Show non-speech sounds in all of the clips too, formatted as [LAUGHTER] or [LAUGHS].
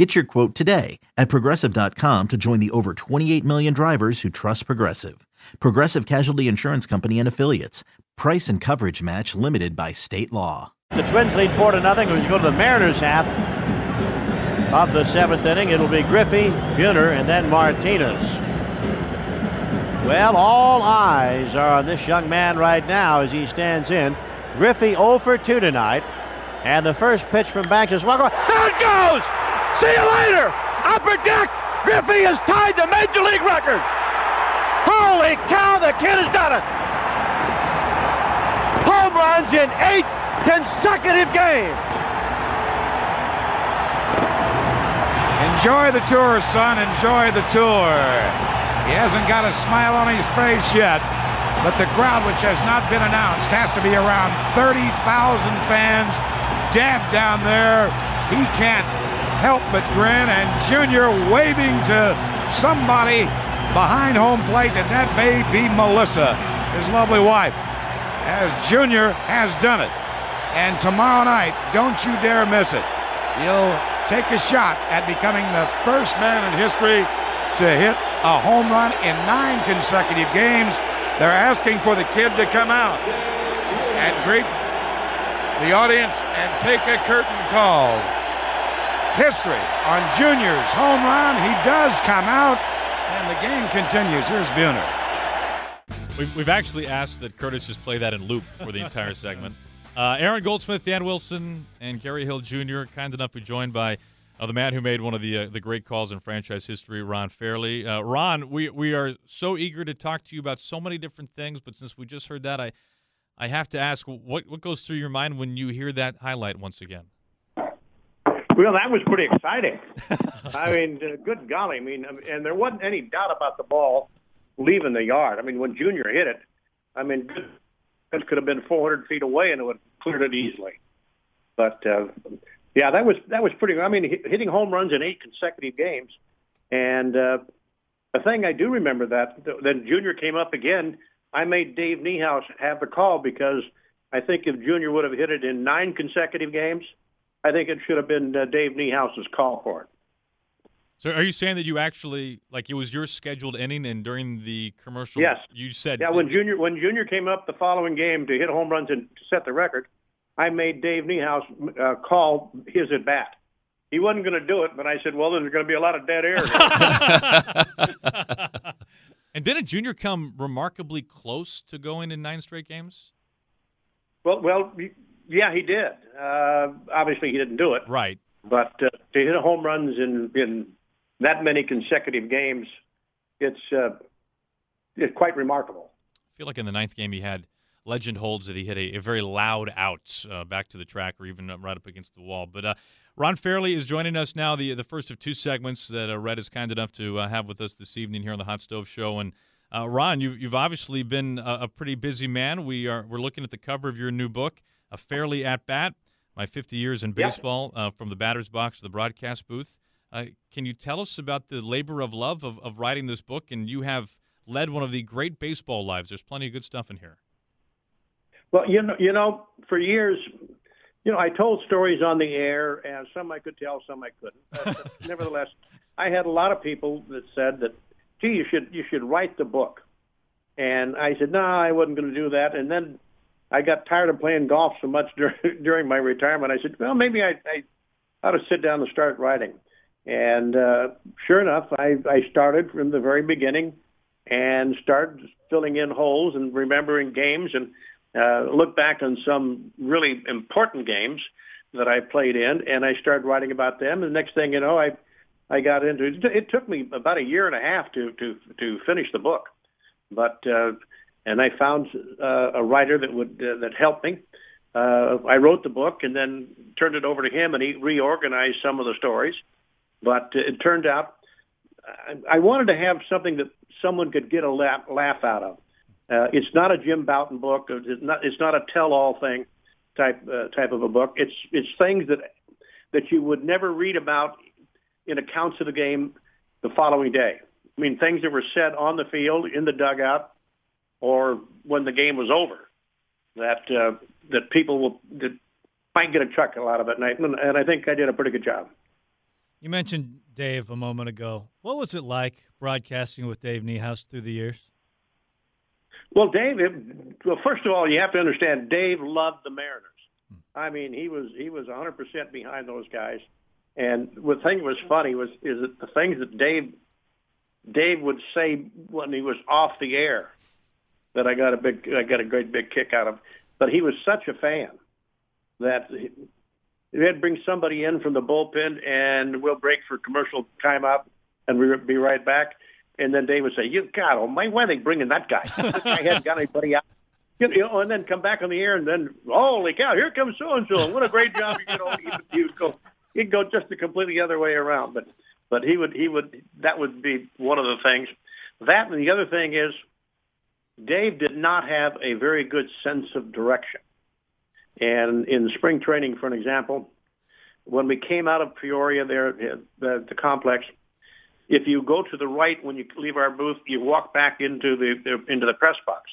Get your quote today at progressive.com to join the over 28 million drivers who trust Progressive. Progressive Casualty Insurance Company and Affiliates. Price and coverage match limited by state law. The Twins lead 4 to nothing. Who's go to the Mariners half of the seventh inning. It'll be Griffey, Buhner, and then Martinez. Well, all eyes are on this young man right now as he stands in. Griffey 0 for 2 tonight. And the first pitch from Banks is. There it goes! See you later! Upper deck! Griffey has tied the major league record! Holy cow, the kid has done it! Home runs in eight consecutive games! Enjoy the tour, son. Enjoy the tour. He hasn't got a smile on his face yet, but the crowd, which has not been announced, has to be around 30,000 fans damp down there. He can't help but grin, and Junior waving to somebody behind home plate, and that may be Melissa, his lovely wife, as Junior has done it. And tomorrow night, don't you dare miss it. He'll take a shot at becoming the first man in history to hit a home run in nine consecutive games. They're asking for the kid to come out and greet the audience and take a curtain call. History on Junior's home run. He does come out, and the game continues. Here's Buhner. We've, we've actually asked that Curtis just play that in loop for the entire [LAUGHS] segment. Uh, Aaron Goldsmith, Dan Wilson, and Gary Hill Jr. kind enough to be joined by uh, the man who made one of the uh, the great calls in franchise history, Ron Fairly. Uh, Ron, we we are so eager to talk to you about so many different things, but since we just heard that, I I have to ask what what goes through your mind when you hear that highlight once again. Well, that was pretty exciting. [LAUGHS] I mean, uh, good golly! I mean, and there wasn't any doubt about the ball leaving the yard. I mean, when Junior hit it, I mean, it could have been 400 feet away and it would have cleared it easily. But uh, yeah, that was that was pretty. I mean, hitting home runs in eight consecutive games, and uh, the thing I do remember that then Junior came up again. I made Dave Niehaus have the call because I think if Junior would have hit it in nine consecutive games, I think it should have been uh, Dave Niehaus's call for it. So, are you saying that you actually like it was your scheduled inning, and during the commercial, yes, you said yeah. When Junior when Junior came up the following game to hit home runs and to set the record, I made Dave Niehaus uh, call his at bat. He wasn't going to do it, but I said, "Well, there's going to be a lot of dead air." [LAUGHS] [LAUGHS] and didn't Junior come remarkably close to going in nine straight games? Well, well, yeah, he did. Uh, obviously, he didn't do it. Right. But uh, to hit home runs in in that many consecutive games, it's uh, it's quite remarkable. I feel like in the ninth game he had legend holds that he hit a, a very loud out uh, back to the track or even right up against the wall. But uh, Ron Fairly is joining us now, the the first of two segments that uh, Red is kind enough to uh, have with us this evening here on the Hot Stove Show. And uh, Ron, you've you've obviously been a, a, pretty busy man. We are we're looking at the cover of your new book, A Fairly at Bat: My 50 Years in Baseball, uh, from the batter's box to the broadcast booth. Uh, can you tell us about the labor of love of, of writing this book? And you have led one of the great baseball lives. There's plenty of good stuff in here. Well, you know, you know, for years, you know, I told stories on the air, and some I could tell, some I couldn't. But [LAUGHS] nevertheless, I had a lot of people that said that, "Gee, you should you should write the book," and I said, "No, I wasn't going to do that." And then I got tired of playing golf so much [LAUGHS] during, during my retirement. I said, "Well, maybe I, I ought to sit down and start writing." And uh, sure enough, I, I started from the very beginning and started filling in holes and remembering games and uh, look back on some really important games that I played in, and I started writing about them. And the next thing you know, I I got into it. It took me about a year and a half to to to finish the book, but uh, and I found uh, a writer that would uh, that helped me. Uh, I wrote the book and then turned it over to him, and he reorganized some of the stories. But it turned out I, I wanted to have something that someone could get a laugh, laugh out of. Uh, it's not a Jim Bouton book. It's not. It's not a tell-all thing type uh, type of a book. It's it's things that that you would never read about in accounts of the game the following day. I mean, things that were said on the field, in the dugout, or when the game was over, that uh, that people will that might get a chuckle out of it, and, and I think I did a pretty good job. You mentioned Dave a moment ago. What was it like broadcasting with Dave Niehaus through the years? Well, Dave. Well, first of all, you have to understand Dave loved the Mariners. I mean, he was he was 100 percent behind those guys. And the thing that was funny was is that the things that Dave Dave would say when he was off the air that I got a big I got a great big kick out of. But he was such a fan that he, had to bring somebody in from the bullpen and we'll break for commercial timeout and we'll be right back. And then Dave would say, "You God, oh my, why are they bringing that guy? this guy [LAUGHS] hadn't got anybody out." You know, and then come back on the air, and then holy cow, here comes so and so. What a great job! You oh, know, he would, he would go, he'd go just the completely other way around. But but he would he would that would be one of the things. That and the other thing is, Dave did not have a very good sense of direction. And in spring training, for an example, when we came out of Peoria there, the, the complex, if you go to the right when you leave our booth, you walk back into the, the into the press box.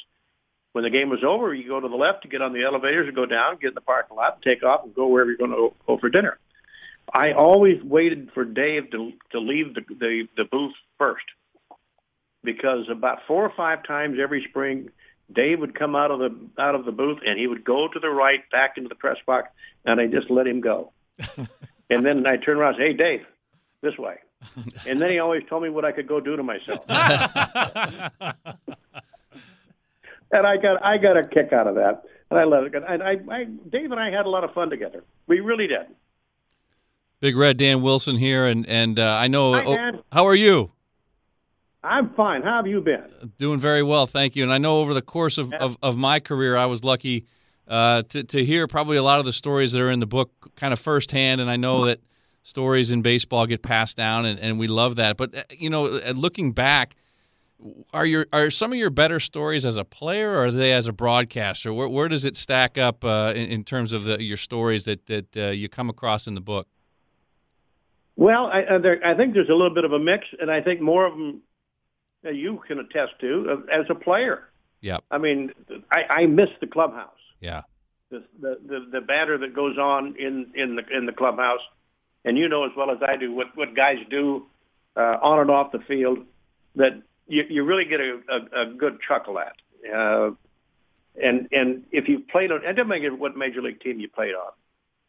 When the game was over, you go to the left to get on the elevators and go down, get in the parking lot, take off, and go wherever you're going to go for dinner. I always waited for Dave to to leave the the, the booth first, because about four or five times every spring, Dave would come out of the out of the booth and he would go to the right back into the press box, and I just let him go. [LAUGHS] and then I turn around and say, "Hey, Dave, this way." And then he always told me what I could go do to myself. [LAUGHS] and I got I got a kick out of that, and I let it go. And I, I, Dave and I had a lot of fun together. We really did. Big Red Dan Wilson here, and and uh, I know. Hi, oh, how are you? I'm fine. How have you been? Doing very well, thank you. And I know over the course of, of, of, my career, I was lucky uh, to to hear probably a lot of the stories that are in the book kind of firsthand. And I know that stories in baseball get passed down, and, and we love that. But uh, you know, uh, looking back are your are some of your better stories as a player or are they as a broadcaster? Where, where does it stack up uh, in, in, terms of the, your stories that that uh, you come across in the book? Well, I, uh, there, I think there's a little bit of a mix, and I think more of them you can attest to as a player. Yeah. I mean, I, I miss the clubhouse. Yeah. The, the the the banter that goes on in in the in the clubhouse, and you know as well as I do what what guys do uh, on and off the field that you, you really get a, a, a good chuckle at. Uh, and and if you played on, it doesn't matter what major league team you played on.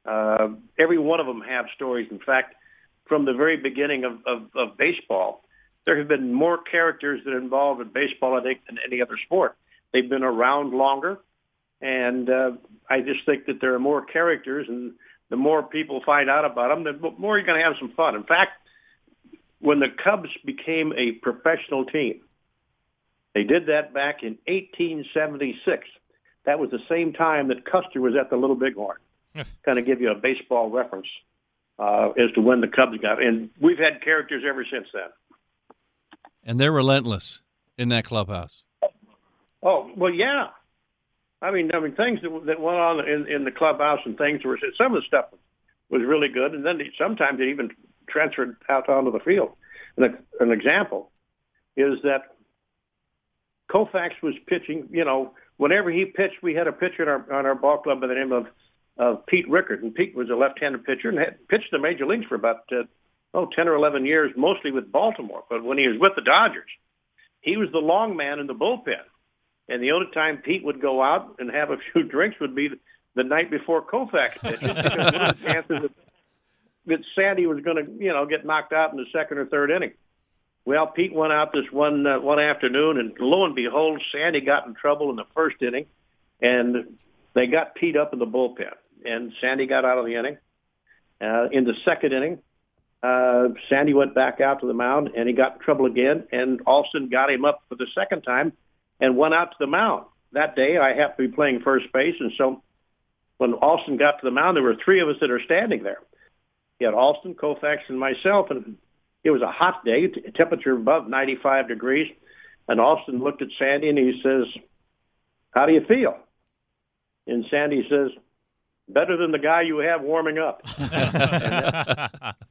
Uh, every one of them have stories. In fact, from the very beginning of, of, of baseball, there have been more characters that are involved in baseball, I think, than any other sport. They've been around longer, and uh, I just think that there are more characters, and the more people find out about them, the more you're going to have some fun. In fact, when the Cubs became a professional team. They did that back in 1876. That was the same time that Custer was at the Little Bighorn. kind of give you a baseball reference uh, as to when the Cubs got. And we've had characters ever since then. And they're relentless in that clubhouse. Oh well, yeah. I mean, I mean things that, that went on in, in the clubhouse and things were some of the stuff was really good, and then sometimes it even transferred out onto the field. An, an example is that Koufax was pitching. You know, whenever he pitched, we had a pitcher in our on our ball club by the name of of Pete Richert, and Pete was a left-handed pitcher and had pitched the major leagues for about uh, oh ten or eleven years, mostly with Baltimore. But when he was with the Dodgers, he was the long man in the bullpen. And the only time Pete would go out and have a [LAUGHS] few drinks would be the night before Koufax pitched, because one of [LAUGHS] chances that that Sandy was going to, you know, get knocked out in the second or third inning. Well, Pete went out this one uh, one afternoon, and lo and behold, Sandy got in trouble in the first inning, and they got Pete up in the bullpen, and Sandy got out of the inning. Uh, in the second inning, uh, Sandy went back out to the mound, and he got in trouble again, and Alston got him up for the second time and went out to the mound. That day, I happened to be playing first base, and so when Alston got to the mound, there were three of us that are standing there. He had Alston, Koufax, and myself, and it was a hot day, temperature above 95 degrees. And Alston looked at Sandy and he says, how do you feel? And Sandy says, better than the guy you have warming up. [LAUGHS] [LAUGHS]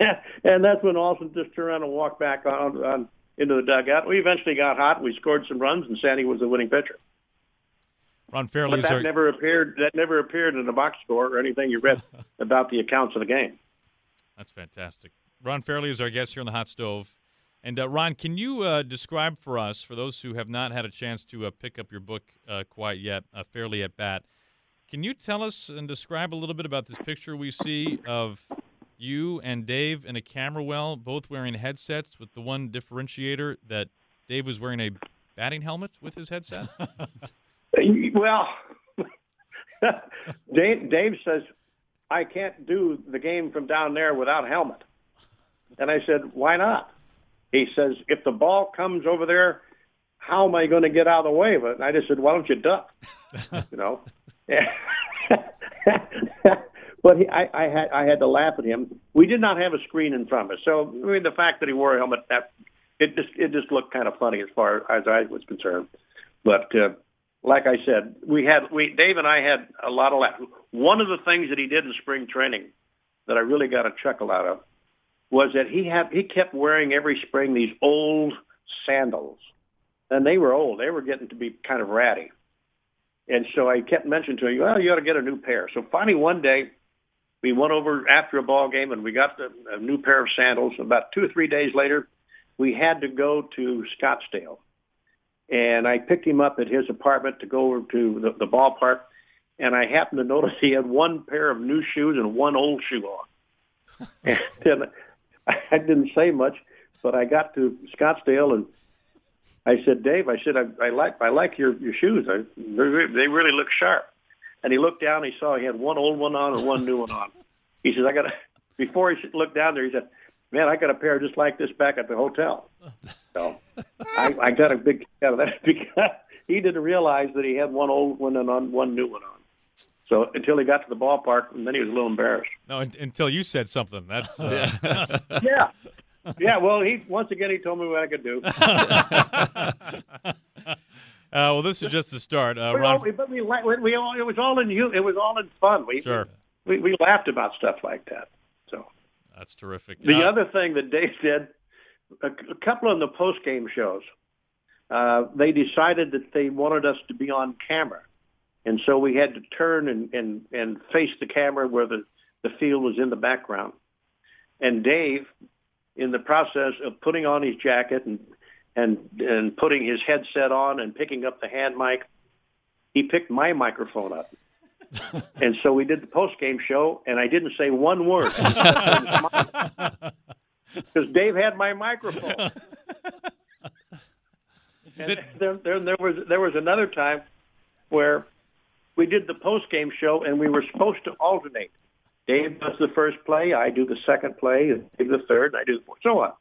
[LAUGHS] and that's when Alston just turned around and walked back on, on into the dugout. We eventually got hot. We scored some runs, and Sandy was the winning pitcher. Ron Fairly But that our, never appeared. That never appeared in the box score or anything you read [LAUGHS] about the accounts of the game. That's fantastic. Ron Fairly is our guest here on the Hot Stove. And uh, Ron, can you uh, describe for us, for those who have not had a chance to uh, pick up your book uh, quite yet, uh, Fairly at Bat, can you tell us and describe a little bit about this picture we see of you and Dave in a camera well, both wearing headsets, with the one differentiator that Dave was wearing a batting helmet with his headset? [LAUGHS] Well, [LAUGHS] Dave, Dave says I can't do the game from down there without a helmet, and I said, "Why not?" He says, "If the ball comes over there, how am I going to get out of the way of it?" And I just said, "Why don't you duck?" [LAUGHS] you know. But he, I, I had I had to laugh at him. We did not have a screen in front of us, so I mean the fact that he wore a helmet that it just it just looked kind of funny as far as I was concerned. But uh, like I said, we had we Dave and I had a lot of laugh. One of the things that he did in spring training that I really got a chuckle out of was that he had he kept wearing every spring these old sandals, and they were old. They were getting to be kind of ratty. And so I kept mentioning to him, well, you ought to get a new pair. So finally one day we went over after a ball game and we got the, a new pair of sandals. About two or three days later, we had to go to Scottsdale. And I picked him up at his apartment to go over to the, the ballpark. And I happened to notice he had one pair of new shoes and one old shoe on. [LAUGHS] and then I didn't say much, but I got to Scottsdale and I said, Dave, I said, I, I like I like your your shoes. I, they really look sharp. And he looked down. And he saw he had one old one on and one new one on. He says, I got to. Before he looked down there, he said, Man, I got a pair just like this back at the hotel. So I, I got a big kick out of that [LAUGHS] because he didn't realize that he had one old one and on one new one on. So until he got to the ballpark, and then he was a little embarrassed. no, until you said something. That's uh, [LAUGHS] Yeah. Yeah, well, he once again he told me what I could do. [LAUGHS] uh, well, this is just the start. Uh, Ron, but we, we, we all, it was all in you. It was all in fun. We, Sure. we we laughed about stuff like that. So that's terrific. the Uh, other thing that Dave did, a, a couple of the post game shows, uh, they decided that they wanted us to be on camera, and so we had to turn and and and face the camera where the the field was in the background. And Dave, in the process of putting on his jacket and and and putting his headset on and picking up the hand mic, he picked my microphone up. [LAUGHS] and so we did the post game show, and I didn't say one word [LAUGHS] because Dave had my microphone. [LAUGHS] And there, there, there was there was another time where we did the post game show, and we were supposed to alternate. Dave does the first play, I do the second play, and Dave the third, and I do the fourth, so on.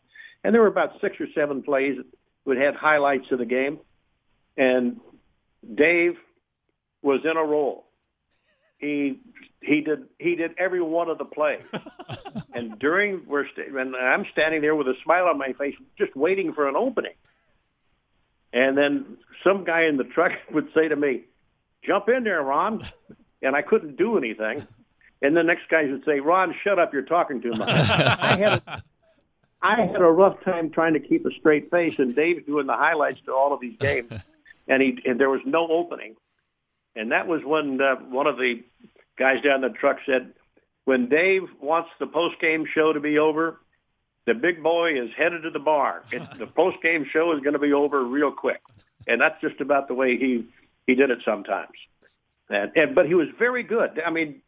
And there were about six or seven plays that had highlights of the game, and Dave was in a role. He he did he did every one of the plays, [LAUGHS] and during we're st- and I'm standing there with a smile on my face, just waiting for an opening. And then some guy in the truck [LAUGHS] would say to me, "Jump in there, Ron," and I couldn't do anything. And the next guy would say, "Ron, shut up! You're talking too much." [LAUGHS] I had a, I had a rough time trying to keep a straight face, and Dave's doing the highlights to all of these games, [LAUGHS] and he and there was no opening, and that was when uh, one of the guys down the truck said, "When Dave wants the post game show to be over, the big boy is headed to the bar. It, [LAUGHS] the post game show is going to be over real quick," and that's just about the way he he did it sometimes. And, and but he was very good. I mean,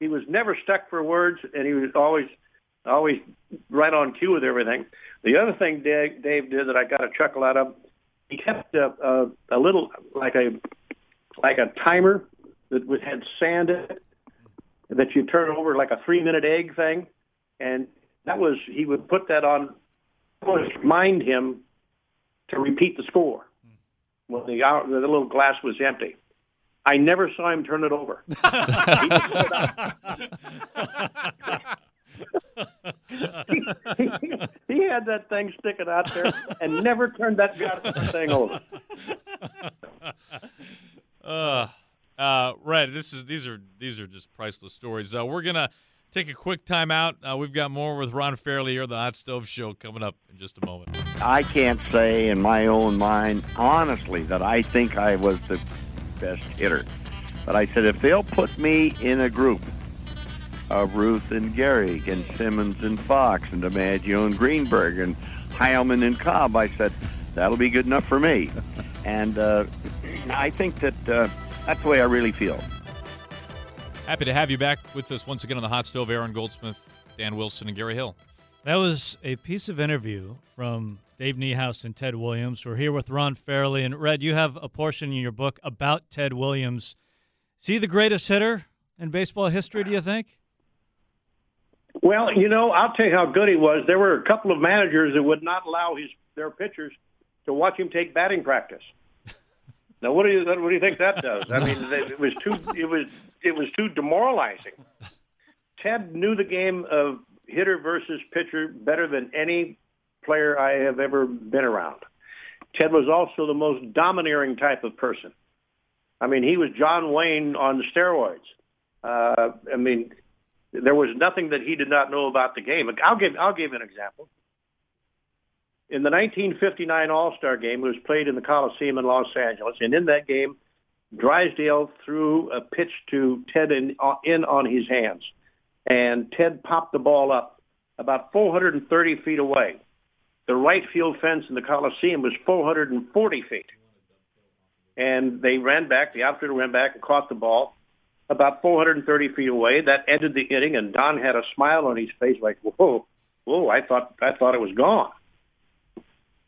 he was never stuck for words, and he was always always right on cue with everything. The other thing Dave, Dave did that I got a chuckle out of, he kept a, a, a little like a like a timer that was, had sand in it that you turn over like a three minute egg thing, and that was he would put that on, always remind him to repeat the score when the hour, the little glass was empty. I never saw him turn it over. [LAUGHS] He he, he, he had that thing sticking out there and never turned that goddamn thing over. [LAUGHS] uh, uh, Red, this is these are these are just priceless stories. Uh, we're gonna take a quick time out. Uh, we've got more with Ron Fairly here, the Hot Stove Show, coming up in just a moment. I can't say in my own mind, honestly, that I think I was the best hitter. But I said, if they'll put me in a group of Ruth and Gehrig and Simmons and Foxx and DiMaggio and Greenberg and Heilmann and Cobb, I said, that'll be good enough for me. [LAUGHS] And uh, I think that uh, that's the way I really feel. Happy to have you back with us once again on the Hot Stove. Aaron Goldsmith, Dan Wilson, and Gary Hill. That was a piece of interview from Dave Niehaus and Ted Williams. We're here with Ron Fairly. And Red, you have a portion in your book about Ted Williams. Is he the greatest hitter in baseball history, do you think? Well, you know, I'll tell you how good he was. There were a couple of managers that would not allow his their pitchers to watch him take batting practice. [LAUGHS] Now, what do you what do you think that does? I mean, it was too it was it was too demoralizing. Ted knew the game of hitter versus pitcher better than any player I have ever been around. Ted was also the most domineering type of person. I mean, he was John Wayne on steroids. Uh, I mean, there was nothing that he did not know about the game. I'll give I'll give an example. In the 1959 All-Star game, it was played in the Coliseum in Los Angeles, and in that game, Drysdale threw a pitch to Ted in, in on his hands, and Ted popped the ball up about 430 feet away. The right field fence in the Coliseum was 440 feet. And they ran back, the outfielder ran back and caught the ball about 430 feet away. That ended the inning, and Don had a smile on his face, like, "Whoa, whoa! I thought I thought it was gone."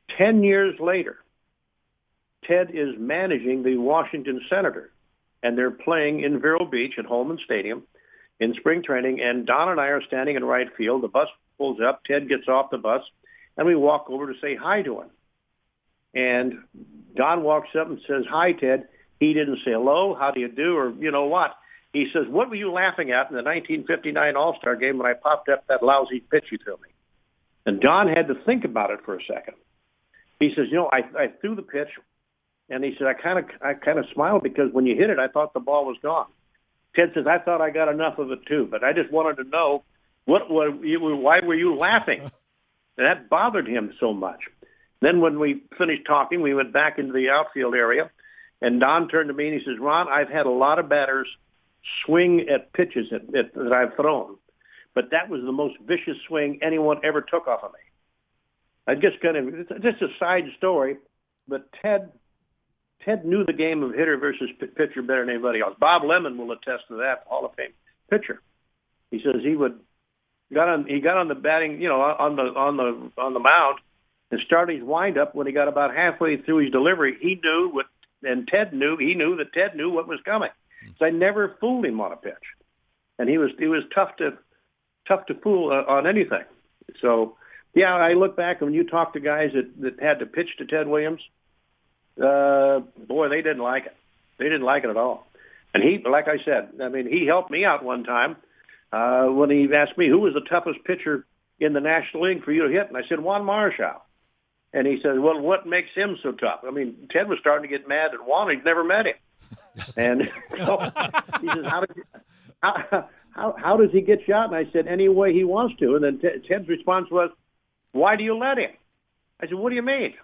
Ten years later, Ted is managing the Washington Senator, and they're playing in Vero Beach at Holman Stadium in spring training. And Don and I are standing in right field. The bus pulls up. Ted gets off the bus, and we walk over to say hi to him. And Don walks up and says, "Hi, Ted." He didn't say hello, how do you do, or you know what. He says, what were you laughing at in the 1959 All-Star game when I popped up that lousy pitch you threw me? And Don had to think about it for a second. He says, you know, I, I threw the pitch, and he said, I kind of I kind of smiled because when you hit it, I thought the ball was gone. Ted says, I thought I got enough of it too, but I just wanted to know what, what why were you laughing? And that bothered him so much. Then when we finished talking, we went back into the outfield area, and Don turned to me and he says, Ron, I've had a lot of batters swing at pitches at, at, that I've thrown, but that was the most vicious swing anyone ever took off of me. I just kind of, it's just a side story, but Ted, Ted knew the game of hitter versus pitcher better than anybody else. Bob Lemon will attest to that, Hall of Fame pitcher. He says he would got on he got on the batting, you know, on the on the on the mound and started his windup when he got about halfway through his delivery. He knew what, and Ted knew he knew that Ted knew what was coming. So I never fooled him on a pitch, and he was he was tough to tough to fool uh, on anything. So yeah, I look back and when you talk to guys that that had to pitch to Ted Williams, uh, boy, they didn't like it. They didn't like it at all. And he, like I said, I mean, he helped me out one time uh, when he asked me who was the toughest pitcher in the National League for you to hit, and I said Juan Marichal. And he said, "Well, what makes him so tough?" I mean, Ted was starting to get mad at Juan. He'd never met him, and [LAUGHS] so he says, "How did you, how, how how does he get shot?" And I said, "Any way he wants to." And then T- Ted's response was, "Why do you let him?" I said, "What do you mean?"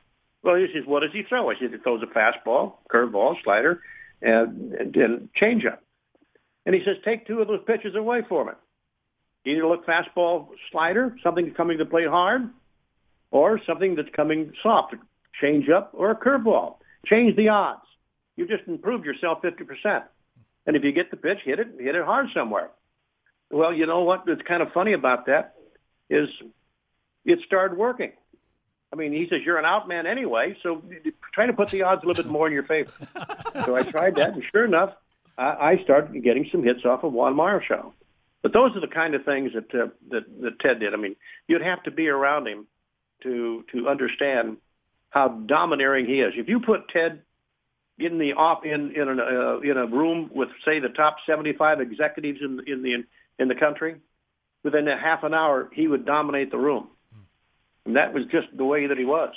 Well, he says, "What does he throw?" I said, "He throws a fastball, curveball, slider, and, and, and changeup." And he says, "Take two of those pitches away for me. Either look fastball, slider, something coming to play hard." or something that's coming soft, a change up or a curveball. Change the odds. You just improved yourself 50%. And if you get the pitch, hit it, hit it hard somewhere. Well, you know what? What's kind of funny about that is it started working. I mean, he says you're an out man anyway, so try to put the odds a little bit more in your favor. so I tried that, and sure enough, I, I started getting some hits off of Juan Marichal. But those are the kind of things that, uh, that that Ted did. I mean, you'd have to be around him to to understand how domineering he is. If you put Ted in the off in in, an, uh, in a room with say the top 75 executives in in the in the country, within a half an hour he would dominate the room, and that was just the way that he was.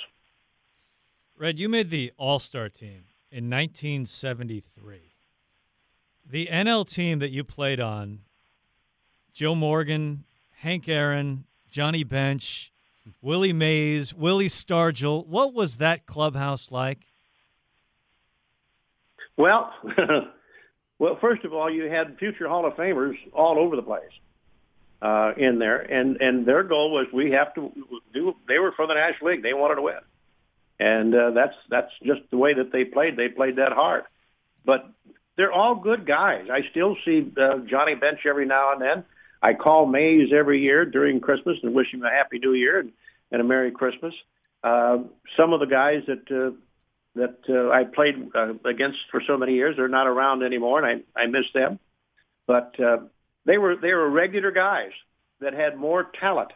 Red, you made the All Star team in 1973. The NL team that you played on, Joe Morgan, Hank Aaron, Johnny Bench, Willie Mays, Willie Stargell. What was that clubhouse like? Well, [LAUGHS] well, first of all, you had future Hall of Famers all over the place uh, in there, and and their goal was we have to do. They were for the National League. They wanted to win, and uh, that's that's just the way that they played. They played that hard, but they're all good guys. I still see uh, Johnny Bench every now and then. I call Mays every year during Christmas and wish him a happy New Year and, and a Merry Christmas. Uh, some of the guys that uh, that uh, I played uh, against for so many years are not around anymore, and I, I miss them. But uh, they were they were regular guys that had more talent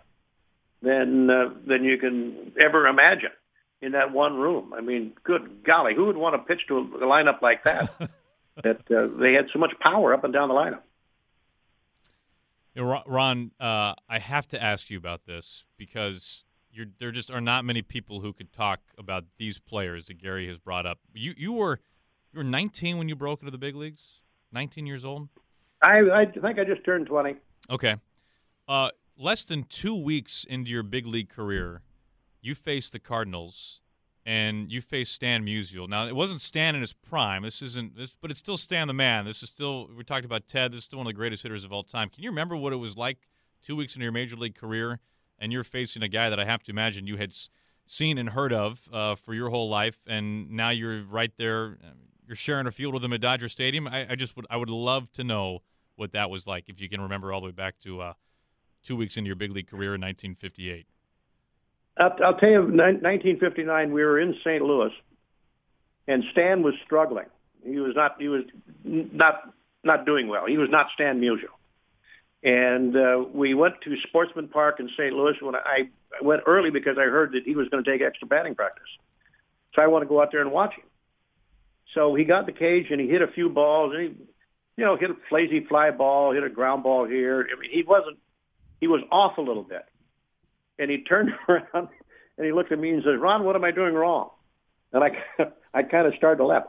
than uh, than you can ever imagine in that one room. I mean, good golly, who would want to pitch to a, a lineup like that? [LAUGHS] that uh, they had so much power up and down the lineup. Ron, uh, I have to ask you about this because there just are not many people who could talk about these players that Gary has brought up. You you were you were 19 when you broke into the big leagues. 19 years old. I, I think I just turned 20. Okay. Uh, less than two weeks into your big league career, you faced the Cardinals and you faced Stan Musial. Now it wasn't Stan in his prime. This isn't this, but it's still Stan the man. This is still we talked about Ted. This is still one of the greatest hitters of all time. Can you remember what it was like two weeks into your major league career, and you're facing a guy that I have to imagine you had seen and heard of uh, for your whole life, and now you're right there. You're sharing a field with him at Dodger Stadium. I, I just would I would love to know what that was like if you can remember all the way back to uh, two weeks into your big league career in 1958. I'll, I'll tell you, 1959, we were in St. Louis, and Stan was struggling. He was not. He was not not doing well. He was not Stan Musial. And uh, we went to Sportsman Park in St. Louis when I, I went early because I heard that he was going to take extra batting practice. So I wanted to go out there and watch him. So he got the cage and he hit a few balls and he, you know, hit a flazy fly ball, hit a ground ball here. I mean, he wasn't. He was off a little bit and he turned [LAUGHS] around and he looked at me and said, "Ron, what am I doing wrong?" And I, [LAUGHS] I kind of started to laugh.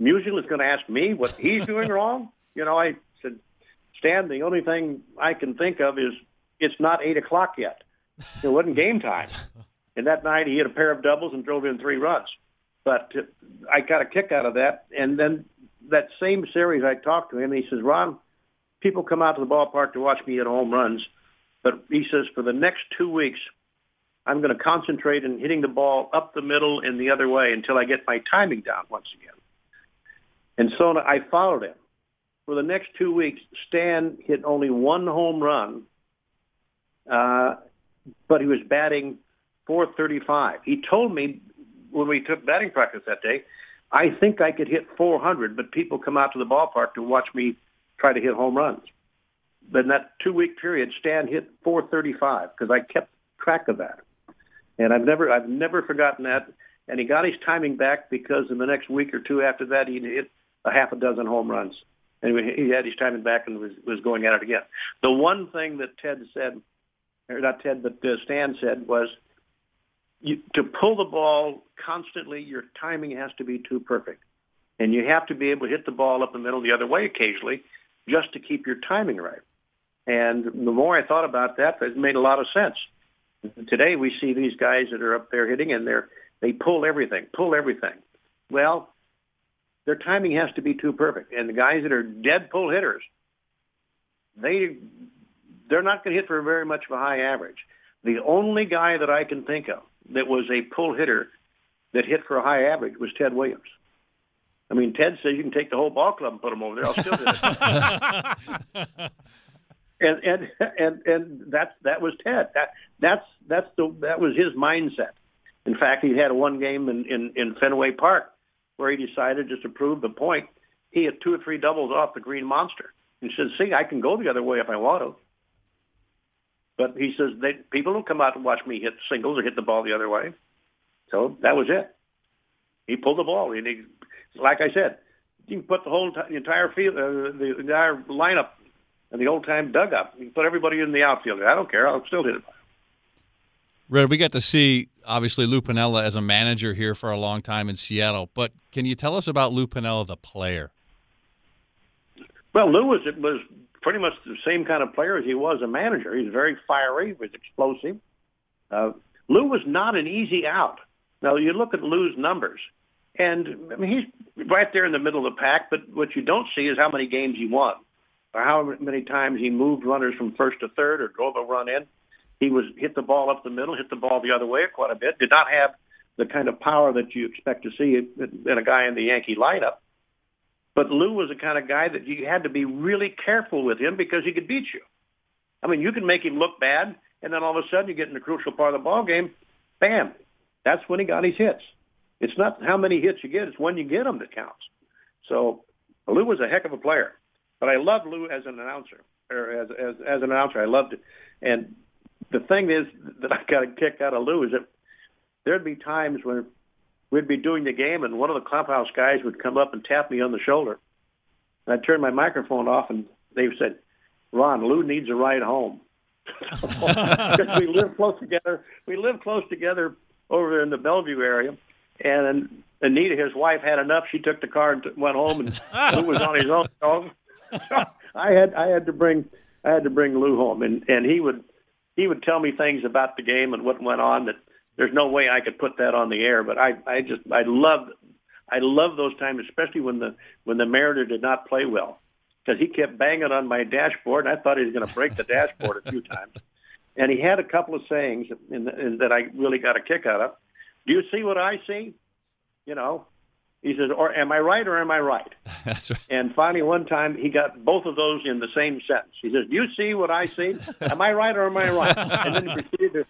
Musial is going to ask me what he's doing wrong. You know, I Stan, the only thing I can think of is it's not eight o'clock yet. It wasn't game time. [LAUGHS] And that night he hit a pair of doubles and drove in three runs. But uh, I got a kick out of that. And then that same series, I talked to him. And he says, Ron, people come out to the ballpark to watch me hit home runs. But he says for the next two weeks, I'm going to concentrate in hitting the ball up the middle and the other way until I get my timing down once again. And so I followed him. For the next two weeks, Stan hit only one home run, uh, but he was batting 435. He told me when we took batting practice that day, I think I could hit 400, but people come out to the ballpark to watch me try to hit home runs. But in that two week period, Stan hit 435 because I kept track of that, and I've never I've never forgotten that. And he got his timing back because in the next week or two after that, he hit a half a dozen home runs, and he had his timing back and was was going at it again. The one thing that Ted said, or not Ted, but uh, Stan said was. You, to pull the ball constantly, your timing has to be too perfect. And you have to be able to hit the ball up the middle the other way occasionally just to keep your timing right. And the more I thought about that, it made a lot of sense. Today we see these guys that are up there hitting and they're, they pull everything, pull everything. Well, their timing has to be too perfect. And the guys that are dead pull hitters, they, they're not going to hit for very much of a high average. The only guy that I can think of that was a pull hitter that hit for a high average was Ted Williams. I mean, Ted says you can take the whole ball club and put them over there. I'll still do it. [LAUGHS] and and and and that's that was Ted. That that's that's the that was his mindset. In fact, he had one game in, in, in Fenway Park where he decided just to prove the point. He had two or three doubles off the Green Monster. He said, "See, I can go the other way if I want to." But he says they, people don't come out to watch me hit singles or hit the ball the other way. So that was it. He pulled the ball. And he, like I said, you can put the whole the entire field, uh, the entire lineup and the old time dugout. You can put everybody in the outfield. I don't care. I'll still hit it. Red, we got to see obviously Lou Piniella as a manager here for a long time in Seattle, but can you tell us about Lou Piniella, the player? Well, Lou was was pretty much the same kind of player as he was a manager. He's very fiery, he was explosive. Uh, Lou was not an easy out. Now you look at Lou's numbers, and I mean he's right there in the middle of the pack. But what you don't see is how many games he won, or how many times he moved runners from first to third, or drove a run in. He was hit the ball up the middle, hit the ball the other way quite a bit. Did not have the kind of power that you expect to see in a guy in the Yankee lineup. But Lou was the kind of guy that you had to be really careful with him because he could beat you. I mean, you can make him look bad, and then all of a sudden you get in the crucial part of the ball game, bam, that's when he got his hits. It's not how many hits you get; it's when you get them that counts. So Lou was a heck of a player, but I loved Lou as an announcer, or as as, as an announcer. I loved it, and the thing is that I got a kick out of Lou is that there'd be times when we'd be doing the game and one of the clubhouse guys would come up and tap me on the shoulder. And I'd turn my microphone off and they said, Ron, Lou needs a ride home. [LAUGHS] Because we live close together. We live close together over in the Bellevue area. And Anita, his wife, had enough. She took the car and went home, and [LAUGHS] Lou was on his own. So [LAUGHS] I had I had to bring I had to bring Lou home, and and he would he would tell me things about the game and what went on that there's no way I could put that on the air. But I, I just, I love, I love those times, especially when the when the Mariner did not play well, because he kept banging on my dashboard, and I thought he was going to break the dashboard a few times. And he had a couple of sayings in, in, that I really got a kick out of. Do you see what I see? You know, he says, or am I right or am I right? [LAUGHS] That's right. And finally, one time, he got both of those in the same sentence. He says, do you see what I see? Am I right or am I right? [LAUGHS] And then he proceeded to,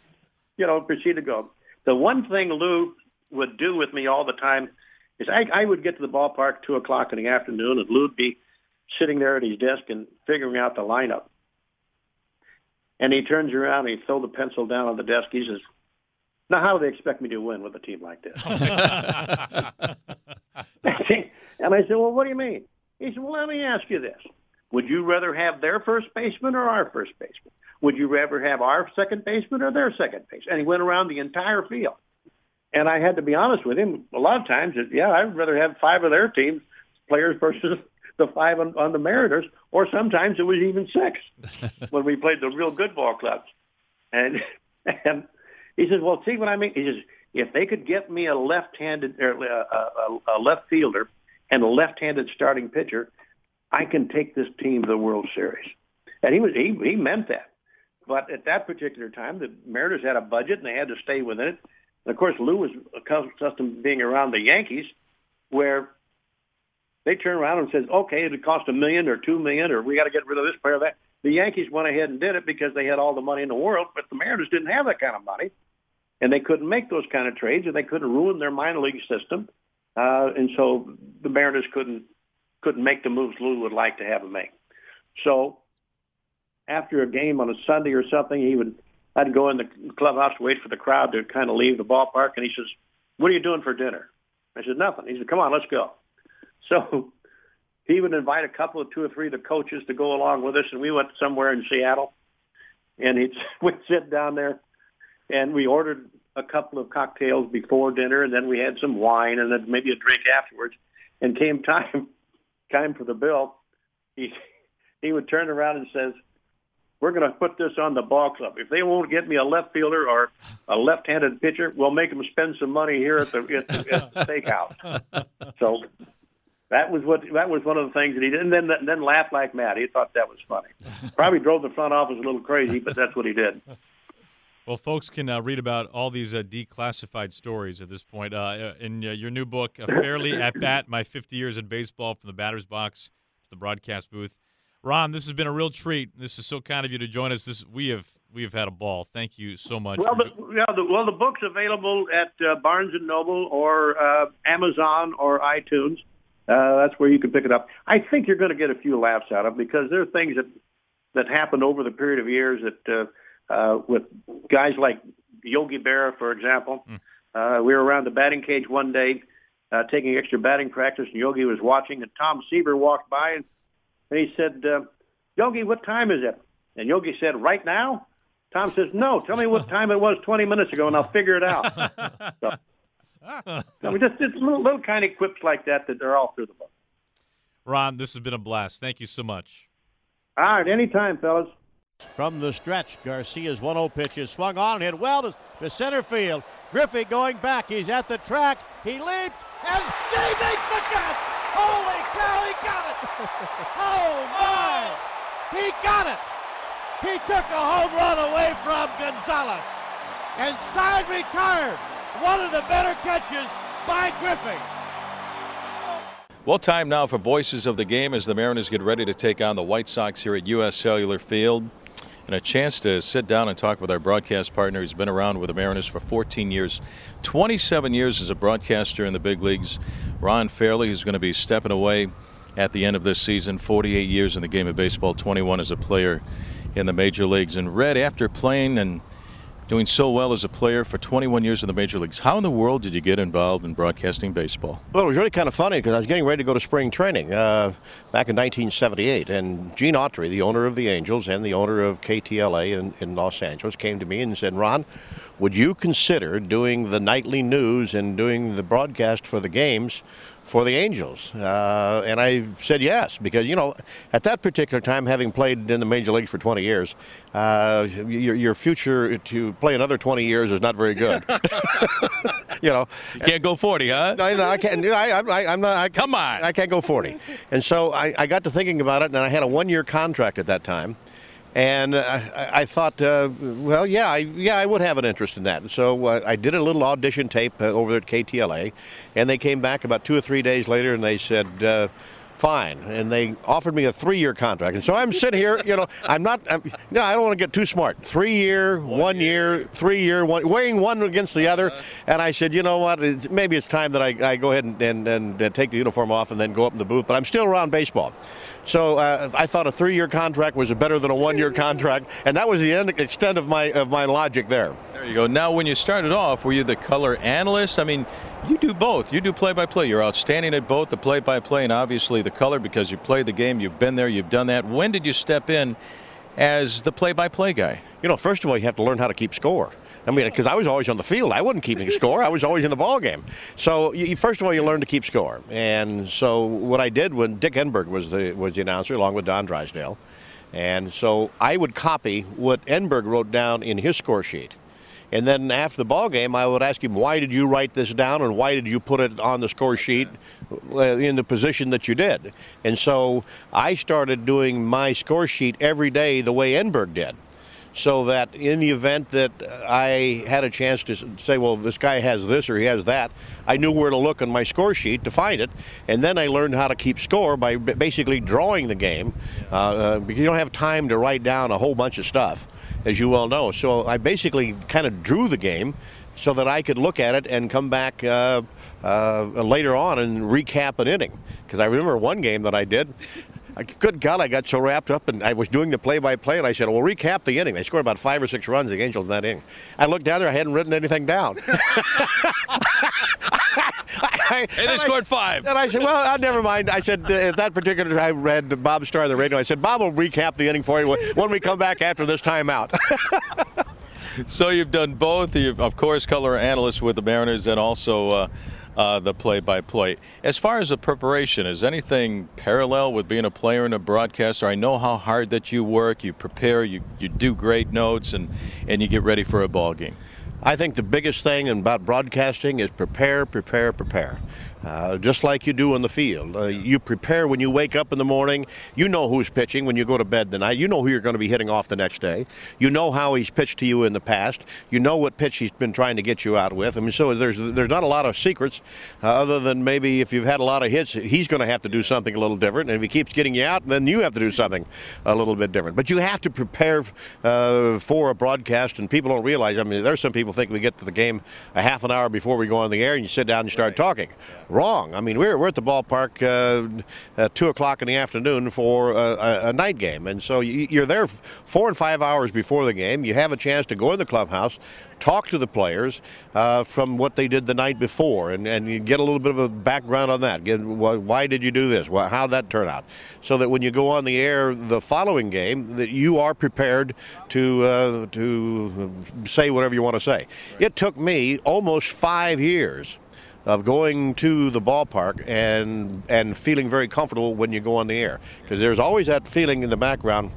you know, proceed to go. The one thing Lou would do with me all the time is I, I would get to the ballpark two o'clock in the afternoon, and Lou'd be sitting there at his desk and figuring out the lineup. And he turns around and he throws the pencil down on the desk. He says, now, how do they expect me to win with a team like this? [LAUGHS] and I said, well, what do you mean? He said, well, let me ask you this. Would you rather have their first baseman or our first baseman? Would you rather have our second baseman or their second base? And he went around the entire field. And I had to be honest with him. A lot of times, yeah, I'd rather have five of their team players versus [LAUGHS] the five on, on the Mariners, or sometimes it was even six [LAUGHS] when we played the real good ball clubs. And and he says, "Well, see what I mean?" He says, "If they could get me a left-handed or a, a, a left fielder and a left-handed starting pitcher, I can take this team to the World Series." And he was he he meant that. But at that particular time, the Mariners had a budget and they had to stay within it. And of course, Lou was accustomed to being around the Yankees, where they turn around and says, "Okay, it cost a million or two million, or we got to get rid of this player." That the Yankees went ahead and did it because they had all the money in the world, but the Mariners didn't have that kind of money, and they couldn't make those kind of trades, and they couldn't ruin their minor league system, uh, and so the Mariners couldn't couldn't make the moves Lou would like to have them make. So after a game on a Sunday or something, he would I'd go in the clubhouse, wait for the crowd to kind of leave the ballpark, and he says, "What are you doing for dinner?" I said, "Nothing." He said, "Come on, let's go." [LAUGHS] So he would invite a couple of two or three of the coaches to go along with us, and we went somewhere in Seattle, and he'd [LAUGHS] we'd sit down there, and we ordered a couple of cocktails before dinner, and then we had some wine, and then maybe a drink afterwards. And came time [LAUGHS] time for the bill, he he would turn around and says, "We're going to put this on the ball club. If they won't get me a left fielder or a left-handed pitcher, we'll make them spend some money here at the at the, at the steakhouse." [LAUGHS] So that was what that was one of the things that he did, and then and then laughed like mad. He thought that was funny. [LAUGHS] Probably drove the front office a little crazy, but that's what he did. Well, folks can uh, read about all these uh, declassified stories at this point uh, in uh, your new book, "Fairly at Bat: My 50 Years in Baseball from the Batter's Box to the Broadcast Booth." Ron, this has been a real treat. This is so kind of you to join us. This we have we have had a ball. Thank you so much. Well, the, yeah, the, well, the book's available at uh, Barnes and Noble or uh, Amazon or iTunes. Uh, that's where you can pick it up. I think you're going to get a few laughs out of it because there are things that that happened over the period of years that uh, with guys like Yogi Berra, for example. Mm. Uh, we were around the batting cage one day uh, taking extra batting practice, and Yogi was watching, and Tom Seaver walked by, and, and he said, uh, Yogi, what time is it? And Yogi said, right now? Tom says, no, tell me what time it was 20 minutes ago and I'll figure it out. so, I mean, just, just little, little kind of quips like that that they're all through the book. Ron, this has been a blast. Thank you so much. All right, anytime, fellas. From the stretch, Garcia's 1 0 pitch is swung on, and hit well to, to center field. Griffey going back. He's at the track. He leaps, and he makes the catch. Holy cow, he got it! [LAUGHS] oh, my! He got it! He took a home run away from Gonzalez. And side retired. One of the better catches by Griffey. Well, time now for Voices of the Game as the Mariners get ready to take on the White Sox here at U.S. Cellular Field. And a chance to sit down and talk with our broadcast partner. He's been around with the Mariners for 14 years, 27 years as a broadcaster in the big leagues. Ron Fairly, who's going to be stepping away at the end of this season, 48 years in the game of baseball, 21 as a player in the major leagues. And Red, after playing and doing so well as a player for 21 years in the major leagues. How in the world did you get involved in broadcasting baseball? Well, it was really kind of funny because I was getting ready to go to spring training uh, back in 1978, and Gene Autry, the owner of the Angels and the owner of KTLA in, in Los Angeles, came to me and said, "Ron, would you consider doing the nightly news and doing the broadcast for the games?" For the Angels. Uh, and I said yes because, you know, at that particular time, having played in the major leagues for 20 years, uh, your, your future to play another 20 years is not very good. [LAUGHS] [LAUGHS] you know, you can't go 40, huh? No, no I can't. I, I, I'm not. I, Come on, I can't go 40. And so I, I got to thinking about it, and I had a one-year contract at that time. And I, I thought, uh, well, yeah, I, yeah, I would have an interest in that. So uh, I did a little audition tape uh, over at KTLA, and they came back about two or three days later, and they said, uh, fine. And they offered me a three-year contract. And so I'm sitting here, you know, [LAUGHS] I'm not, I'm, no, I don't want to get too smart. Three-year, one, one year, year, three-year, one, weighing one against the other. And I said, you know what, it's, maybe it's time that I, I go ahead and, and, and, take the uniform off and then go up in the booth. But I'm still around baseball. So uh, I thought a three-year contract was better than a one-year [LAUGHS] contract, and that was the end, extent of my of my logic there. There you go. Now, when you started off, were you the color analyst? I mean, you do both. You do play-by-play. You're outstanding at both the play-by-play and obviously the color because you play the game. You've been there. You've done that. When did you step in as the play-by-play guy? You know, first of all, you have to learn how to keep score. I mean, because I was always on the field, I wasn't keeping score. I was always in the ball game. So, you, first of all, you learn to keep score. And so, what I did when Dick Enberg was the was the announcer, along with Don Drysdale, and so I would copy what Enberg wrote down in his score sheet. And then after the ball game, I would ask him, "Why did you write this down, and why did you put it on the score sheet uh, in the position that you did?" And so I started doing my score sheet every day the way Enberg did so that in the event that I had a chance to say, well, this guy has this or he has that, I knew where to look on my score sheet to find it. And then I learned how to keep score by basically drawing the game uh, uh, because you don't have time to write down a whole bunch of stuff, as you well know. So I basically kind of drew the game so that I could look at it and come back uh, uh, later on and recap an inning. Because I remember one game that I did. Good God, I got so wrapped up and I was doing the play by play, and I said, Well, recap the inning. They scored about five or six runs, the Angels, in that inning. I looked down there, I hadn't written anything down. [LAUGHS] hey, they scored five. And I said, Well, uh, never mind. I said, uh, At that particular time, I read Bob Starr on the radio. I said, Bob will recap the inning for you when we come back after this timeout. [LAUGHS] so you've done both. You've, of course, color analyst with the Mariners and also. Uh, uh, the play-by-play. As far as the preparation, is anything parallel with being a player and a broadcaster? I know how hard that you work. You prepare. You you do great notes, and and you get ready for a ball game. I think the biggest thing about broadcasting is prepare, prepare, prepare. Uh, just like you do in the field. Uh, you prepare when you wake up in the morning. You know who's pitching when you go to bed tonight. You know who you're going to be hitting off the next day. You know how he's pitched to you in the past. You know what pitch he's been trying to get you out with. I mean, so there's there's not a lot of secrets uh, other than maybe if you've had a lot of hits, he's going to have to do something a little different. And if he keeps getting you out, then you have to do something a little bit different. But you have to prepare uh, for a broadcast, and people don't realize. I mean, there's some people think we get to the game a half an hour before we go on the air, and you sit down and you start right. talking. Wrong. I mean, we're, we're at the ballpark uh, at 2 o'clock in the afternoon for a, a, night game. And so you're there four and five hours before the game. You have a chance to go in the clubhouse, talk to the players uh, from what they did the night before, and, and you get a little bit of a background on that. Get, why did you do this? How that turn out? So that when you go on the air the following game, that you are prepared to, uh, to say whatever you want to say. It took me almost five years of going to the ballpark and and feeling very comfortable when you go on the air because there's always that feeling in the background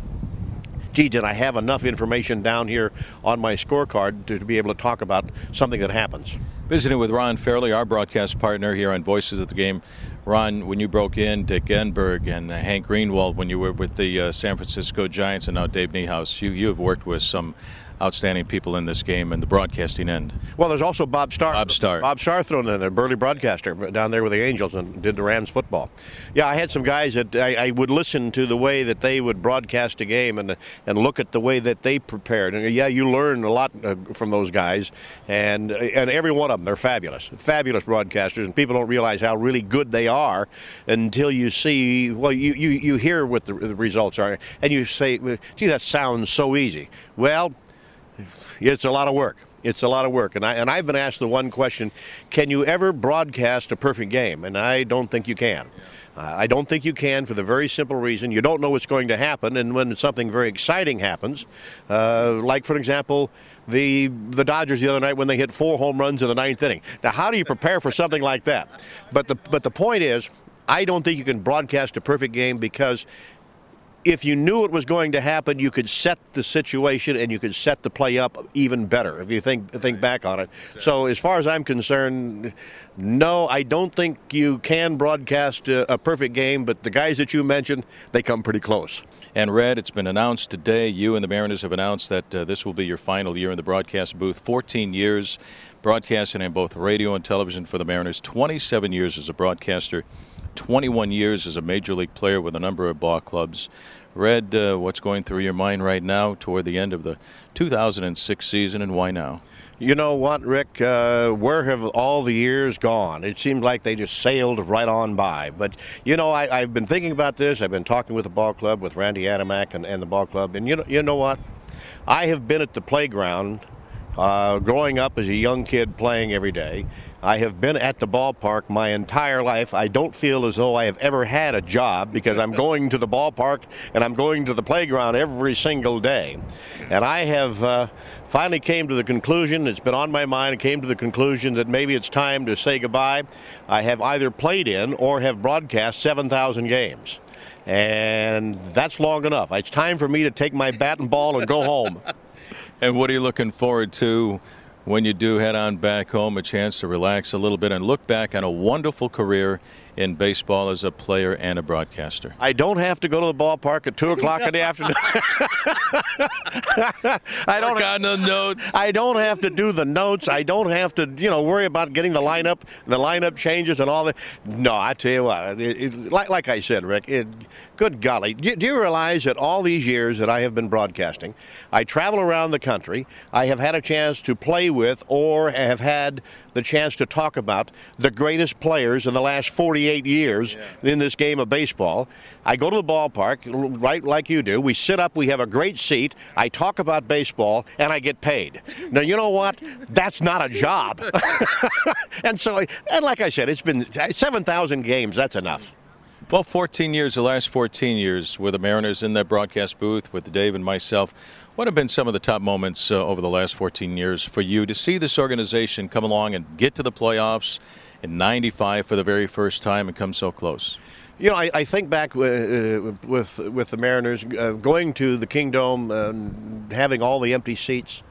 gee, did I have enough information down here on my scorecard to, to, be able to talk about something that happens? Visiting with Ron Fairly, our broadcast partner here on Voices of the Game. Ron, when you broke in, Dick Enberg and uh, Hank Greenwald, when you were with the uh, San Francisco Giants and now Dave Niehaus, you, you have worked with some outstanding people in this game and the broadcasting end. Well, there's also Bob Starr. Bob Starr. Bob Starr thrown in there, Burley broadcaster down there with the Angels and did the Rams football. Yeah, I had some guys that I, I would listen to the way that they would broadcast a game and and look at the way that they prepared. And yeah, you learn a lot uh, from those guys, and and every one of them they're fabulous, fabulous broadcasters, and people don't realize how really good they are until you see. Well, you you, you hear what the, the results are, and you say, "Gee, that sounds so easy." Well, it's a lot of work. It's a lot of work. And, I, and I've been asked the one question can you ever broadcast a perfect game? And I don't think you can. Uh, I don't think you can for the very simple reason you don't know what's going to happen. And when something very exciting happens, uh, like, for example, the the Dodgers the other night when they hit four home runs in the ninth inning. Now, how do you prepare for something like that? But the but the point is, I don't think you can broadcast a perfect game because if you knew it was going to happen, you could set the situation and you could set the play up even better if you think think back on it. So as far as I'm concerned, no, I don't think you can broadcast a, a perfect game, but the guys that you mentioned, they come pretty close. And Red, it's been announced today, you and the Mariners have announced that uh, this will be your final year in the broadcast booth. 14 years broadcasting in both radio and television for the Mariners, 27 years as a broadcaster. 21 years as a major league player with a number of ball clubs. Red, uh, what's going through your mind right now toward the end of the 2006 season, and why now? You know what, Rick? Uh, where have all the years gone? It seemed like they just sailed right on by. But, you know, I, have been thinking about this. I've been talking with the ball club, with Randy Adamack and, and the ball club. And, you know, you know what? I have been at the playground uh, growing up as a young kid playing every day. I have been at the ballpark my entire life. I don't feel as though I have ever had a job because I'm [LAUGHS] going to the ballpark and I'm going to the playground every single day. And I have uh, finally came to the conclusion, it's been on my mind, came to the conclusion that maybe it's time to say goodbye. I have either played in or have broadcast 7,000 games. And that's long enough. It's time for me to take my bat and ball and go home. [LAUGHS] and what are you looking forward to when you do head on back home, a chance to relax a little bit and look back on a wonderful career in baseball as a player and a broadcaster. I don't have to go to the ballpark at two o'clock in the afternoon. [LAUGHS] I don't got the notes. I don't have to do the notes. I don't have to, you know, worry about getting the lineup, the lineup changes, and all that. No, I tell you what, it, it, like, like I said, Rick, it, good golly, do, do you realize that all these years that I have been broadcasting, I travel around the country. I have had a chance to play with or have had the chance to talk about the greatest players in the last 48 years yeah. in this game of baseball. I go to the ballpark, right like you do. We sit up, we have a great seat. I talk about baseball, and I get paid. Now, you know what? That's not a job. [LAUGHS] and so, and like I said, it's been 7,000 games. That's enough. Well, 14 years, the last 14 years with the Mariners in that broadcast booth with Dave and myself. What have been some of the top moments uh, over the last 14 years for you to see this organization come along and get to the playoffs in 95 for the very first time and come so close? You know, I, I think back uh, with with the Mariners uh, going to the Kingdome, uh, having all the empty seats,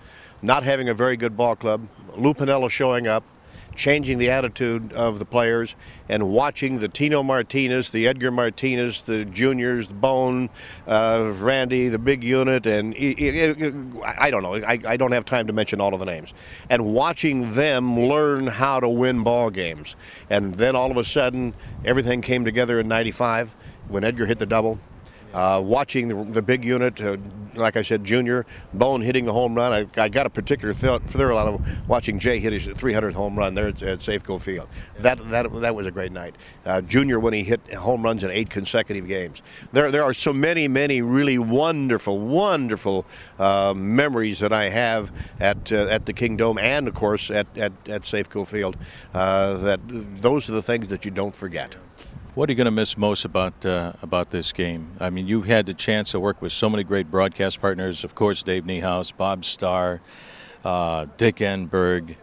not having a very good ball club, Lou Piniella showing up, changing the attitude of the players and watching the Tino Martinez, the Edgar Martinez, the juniors, the Bone, uh, Randy, the big unit, and it, it, it, I don't know. I, I, don't have time to mention all of the names. And watching them learn how to win ball games. And then all of a sudden, everything came together in 95 when Edgar hit the double. Uh, watching the, the big unit, uh, like I said, Junior Bone hitting the home run. I, I got a particular thrill, out of watching Jay hit his 300th home run there at, at Safeco Field. That that that was a great night. Uh, Junior when he hit home runs in eight consecutive games. There there are so many many really wonderful wonderful uh, memories that I have at uh, at the Kingdome and of course at at, at Safeco Field. That those are the things that you don't forget. What are you going to miss most about uh, about this game? I mean, you've had the chance to work with so many great broadcast partners. Of course, Dave Niehaus, Bob Starr, uh, Dick Enberg,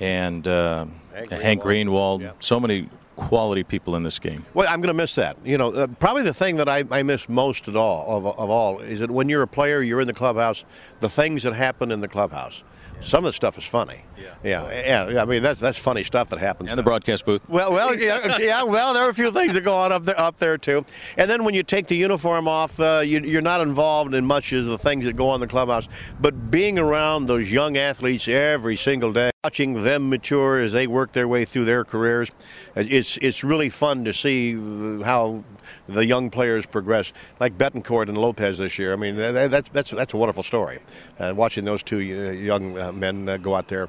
and uh, Hank Hank Greenwald. Greenwald. Yeah. So many quality people in this game. Well, I'm going to miss that. You know, uh, probably the thing that I, I miss most at all of, of all is that when you're a player, you're in the clubhouse. The things that happen in the clubhouse. Some of the stuff is funny. Yeah. yeah, yeah. I mean, that's that's funny stuff that happens. And the broadcast booth. Well, well, yeah, [LAUGHS] yeah, well, there are a few things that go on up there, up there too. And then when you take the uniform off, uh, you, you're not involved in much of the things that go on in the clubhouse. But being around those young athletes every single day, watching them mature as they work their way through their careers, it's it's really fun to see how the young players progress. Like Betancourt and Lopez this year. I mean, that's that's that's a wonderful story. Uh, watching those two uh, young uh, men uh, go out there.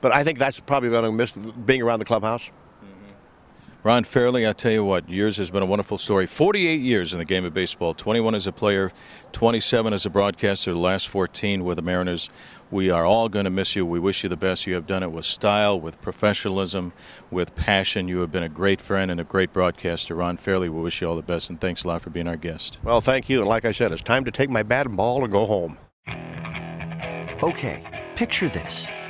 But I think that's probably going to miss being around the clubhouse. Mm-hmm. Ron Fairly, I tell you what, yours has been a wonderful story. 48 years in the game of baseball, 21 as a player, 27 as a broadcaster, the last 14 with the Mariners. We are all going to miss you. We wish you the best. You have done it with style, with professionalism, with passion. You have been a great friend and a great broadcaster. Ron Fairly, we wish you all the best, and thanks a lot for being our guest. Well, thank you. And like I said, it's time to take my bat and ball and go home. Okay, picture this.